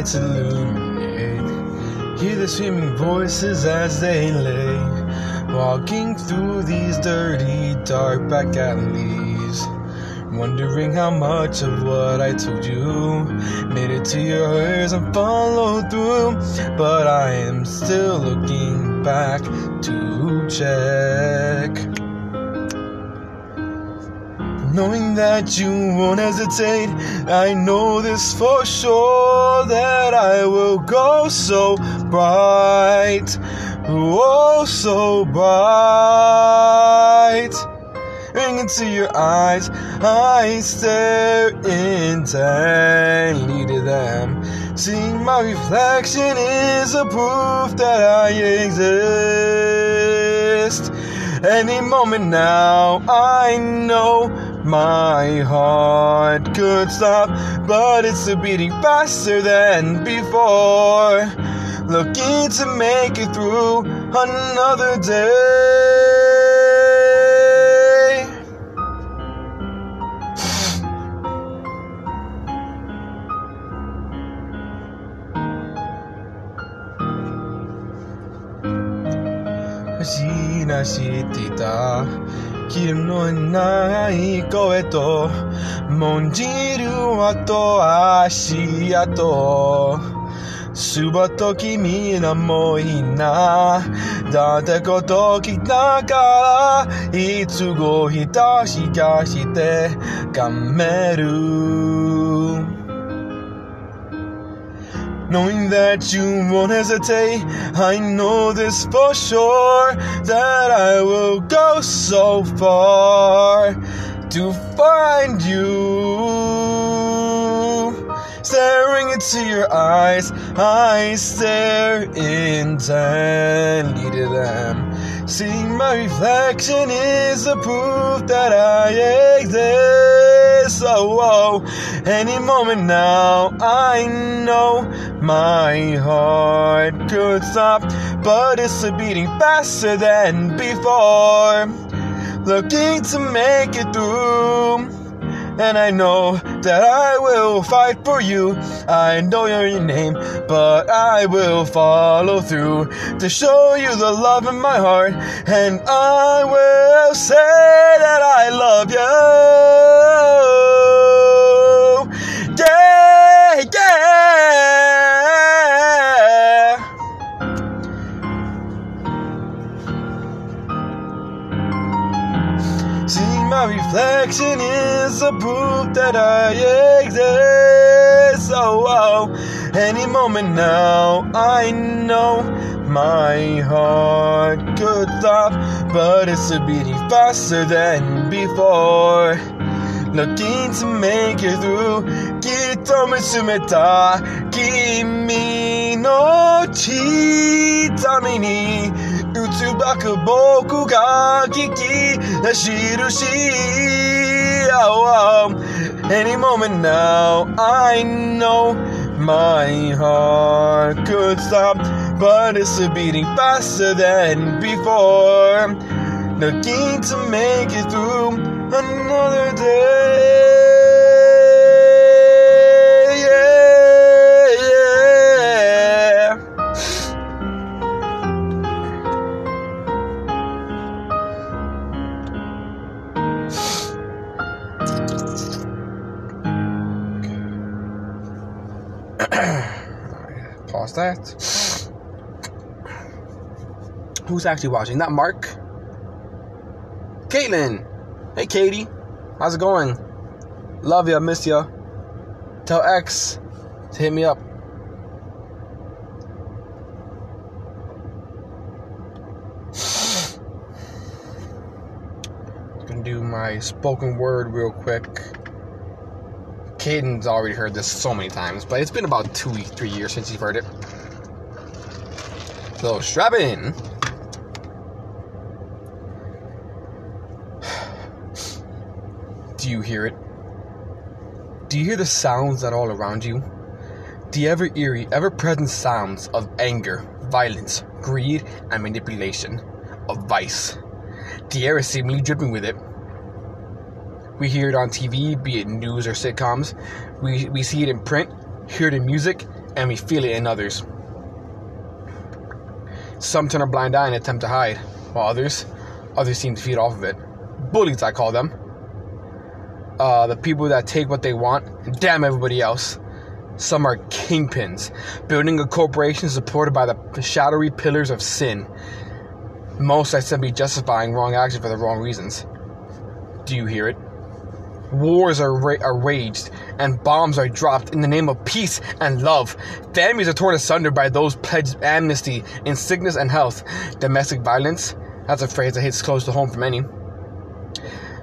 lights illuminate. Hear the screaming voices as they lay, walking through these dirty, dark back alleys. Wondering how much of what I told you made it to your ears and followed through. But I am still looking back to check. Knowing that you won't hesitate, I know this for sure that I will go so bright, oh, so bright. Ring into your eyes, I stare intently to them. Seeing my reflection is a proof that I exist. Any moment now, I know my heart could stop, but it's beating faster than before. Looking to make it through another day. のない声ともんじる後足跡。すばと君のもいな。だってこときたからいつごひたしかしてかめる。Knowing that you won't hesitate, I know this for sure that I will go so far to find you. Staring into your eyes, I stare intently to them. Seeing my reflection is the proof that I exist. Oh, oh, any moment now, I know my heart could stop, but it's beating faster than before. Looking to make it through. And I know that I will fight for you. I know your name, but I will follow through to show you the love in my heart. And I will say that I love you. now, I know my heart could stop, but it's a beating faster than before. Looking to make it through きっと見つめた君のためにうつばく僕が聞き出しるし oh, oh. Any moment now I know my heart. Could stop But it's beating faster than before. Looking to make it through another day Pause that. Who's actually watching? Not Mark. Caitlin. Hey, Katie. How's it going? Love ya. Miss ya. Tell X to hit me up. Gonna do my spoken word real quick. Caden's already heard this so many times, but it's been about two, three years since you've heard it. So strap in. Do you hear it? Do you hear the sounds that are all around you? The ever eerie, ever present sounds of anger, violence, greed, and manipulation, of vice. The air is seemingly dripping with it. We hear it on TV, be it news or sitcoms. We, we see it in print, hear it in music, and we feel it in others. Some turn a blind eye and attempt to hide, while others, others seem to feed off of it. Bullies, I call them. Uh, the people that take what they want and damn everybody else. Some are kingpins, building a corporation supported by the shadowy pillars of sin. Most I simply justifying wrong action for the wrong reasons. Do you hear it? Wars are, ra- are waged and bombs are dropped in the name of peace and love. Families are torn asunder by those pledged amnesty in sickness and health. Domestic violence, that's a phrase that hits close to home for many.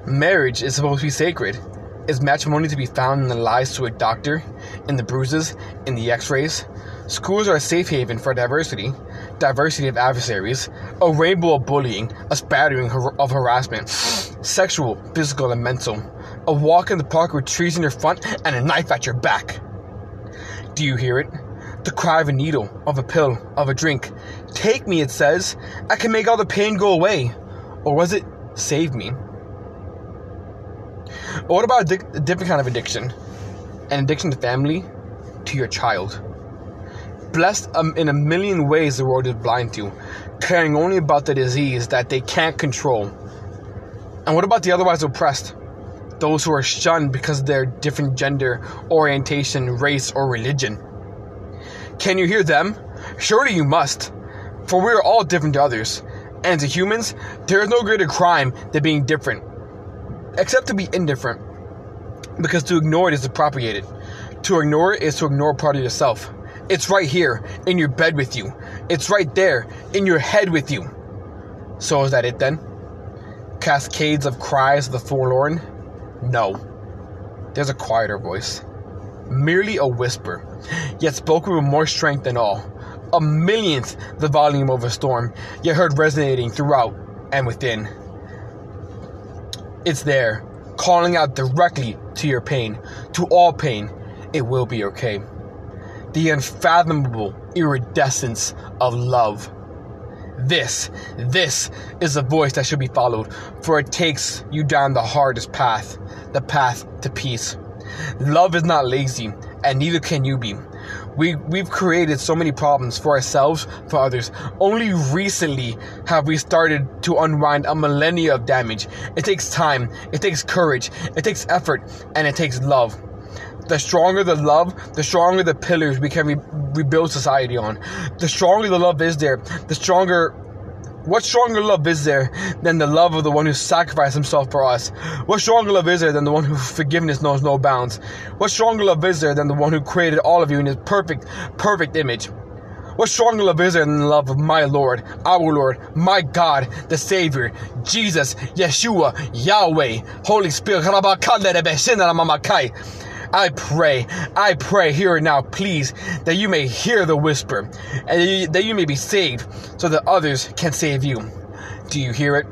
Marriage is supposed to be sacred. Is matrimony to be found in the lies to a doctor, in the bruises, in the x rays? Schools are a safe haven for diversity, diversity of adversaries, a rainbow of bullying, a spattering of harassment, sexual, physical, and mental, a walk in the park with trees in your front and a knife at your back. Do you hear it? The cry of a needle, of a pill, of a drink. Take me, it says. I can make all the pain go away. Or was it save me? But what about a, a different kind of addiction? An addiction to family, to your child. Blessed um, in a million ways the world is blind to, caring only about the disease that they can't control. And what about the otherwise oppressed? Those who are shunned because of their different gender, orientation, race, or religion. Can you hear them? Surely you must, for we are all different to others. And to humans, there is no greater crime than being different except to be indifferent. Because to ignore it is to appropriate it. To ignore it is to ignore part of yourself. It's right here, in your bed with you. It's right there, in your head with you. So is that it then? Cascades of cries of the forlorn? No. There's a quieter voice. Merely a whisper, yet spoken with more strength than all. A millionth the volume of a storm, yet heard resonating throughout and within. It's there, calling out directly to your pain, to all pain. It will be okay. The unfathomable iridescence of love. This, this is a voice that should be followed, for it takes you down the hardest path, the path to peace. Love is not lazy, and neither can you be. We, we've created so many problems for ourselves, for others. Only recently have we started to unwind a millennia of damage. It takes time, it takes courage, it takes effort, and it takes love. The stronger the love, the stronger the pillars we can re- rebuild society on. The stronger the love is there, the stronger what stronger love is there than the love of the one who sacrificed himself for us? What stronger love is there than the one whose forgiveness knows no bounds? What stronger love is there than the one who created all of you in his perfect, perfect image? What stronger love is there than the love of my Lord, our Lord, my God, the Savior, Jesus, Yeshua, Yahweh, Holy Spirit, I pray, I pray here and now, please, that you may hear the whisper, and that you may be saved, so that others can save you. Do you hear it?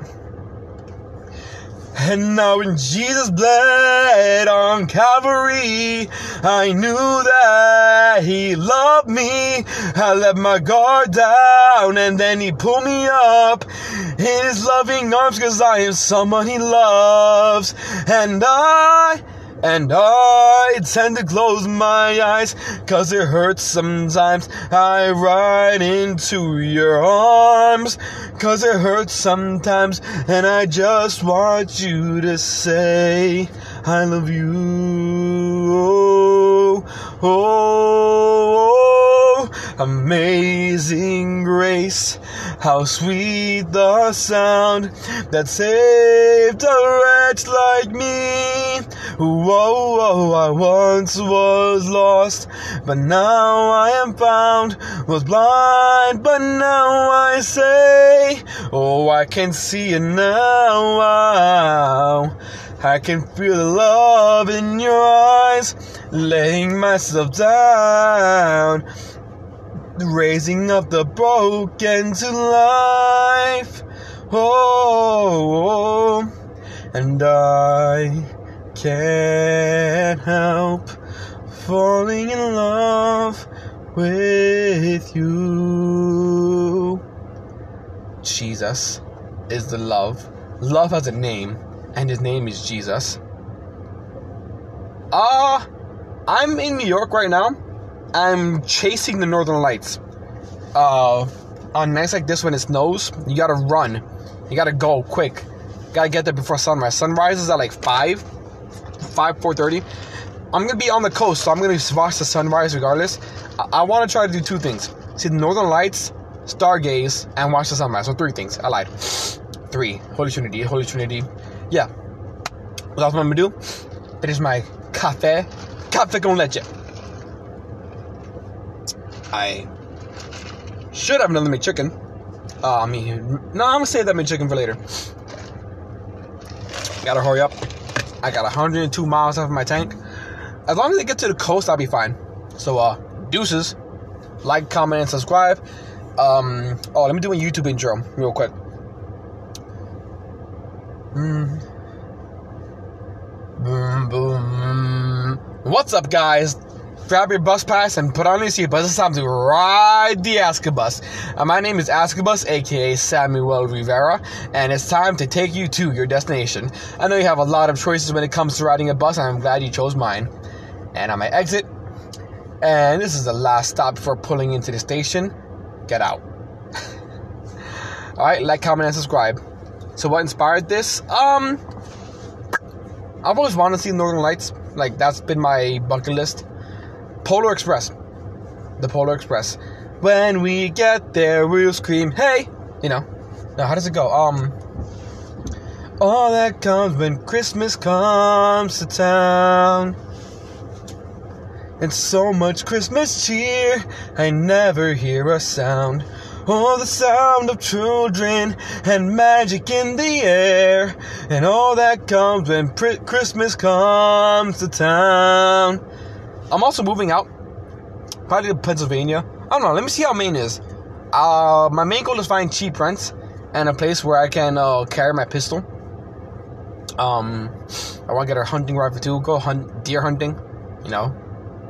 And now when Jesus bled on Calvary, I knew that He loved me. I let my guard down and then He pulled me up in His loving arms cause I am someone He loves. And I and I tend to close my eyes, cause it hurts sometimes. I ride into your arms, cause it hurts sometimes. And I just want you to say, I love you. Oh, oh, oh, amazing grace. How sweet the sound that saved a wretch like me. Whoa, whoa, I once was lost, but now I am found. Was blind, but now I say, Oh, I can see it now. I can feel the love in your eyes, laying myself down, raising up the broken to life. Oh, and I can't help falling in love with you. Jesus is the love. Love has a name, and his name is Jesus. Ah, uh, I'm in New York right now, I'm chasing the northern lights. Uh, on nights like this when it snows, you gotta run. You gotta go quick. Gotta get there before sunrise. Sunrise is at like five, five four thirty. I'm gonna be on the coast, so I'm gonna watch the sunrise regardless. I, I want to try to do two things: see the northern lights, stargaze, and watch the sunrise. So three things. I lied. Three. Holy Trinity. Holy Trinity. Yeah. What else am I gonna do? That is my cafe, cafe con leche. I should have another McChicken. Uh, I mean, no, I'm gonna save that McChicken for later. Gotta hurry up. I got 102 miles off of my tank. As long as I get to the coast, I'll be fine. So, uh, deuces. Like, comment, and subscribe. Um, oh, let me do a YouTube intro real quick. Mm. Boom, boom. What's up, guys? Grab your bus pass and put on your seatbelt. It's time to ride the Askabus. Uh, my name is Askabus, aka Samuel Rivera, and it's time to take you to your destination. I know you have a lot of choices when it comes to riding a bus, and I'm glad you chose mine. And I'm at exit, and this is the last stop before pulling into the station. Get out. Alright, like, comment, and subscribe. So, what inspired this? Um, I've always wanted to see Northern Lights. Like, that's been my bucket list. Polar Express. The Polar Express. When we get there, we'll scream, hey! You know. Now, how does it go? Um. All that comes when Christmas comes to town. And so much Christmas cheer, I never hear a sound. Oh, the sound of children and magic in the air. And all that comes when Christmas comes to town. I'm also moving out, probably to Pennsylvania. I don't know. Let me see how Maine is. Uh, my main goal is find cheap rents and a place where I can uh, carry my pistol. Um, I want to get a hunting rifle too. Go hunt deer hunting, you know,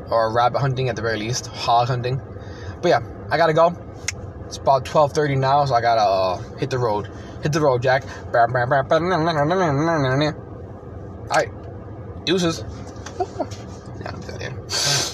or rabbit hunting at the very least, hog hunting. But yeah, I gotta go. It's about 12:30 now, so I gotta uh, hit the road. Hit the road, Jack. Alright, deuces. Yeah, I'm good, yeah.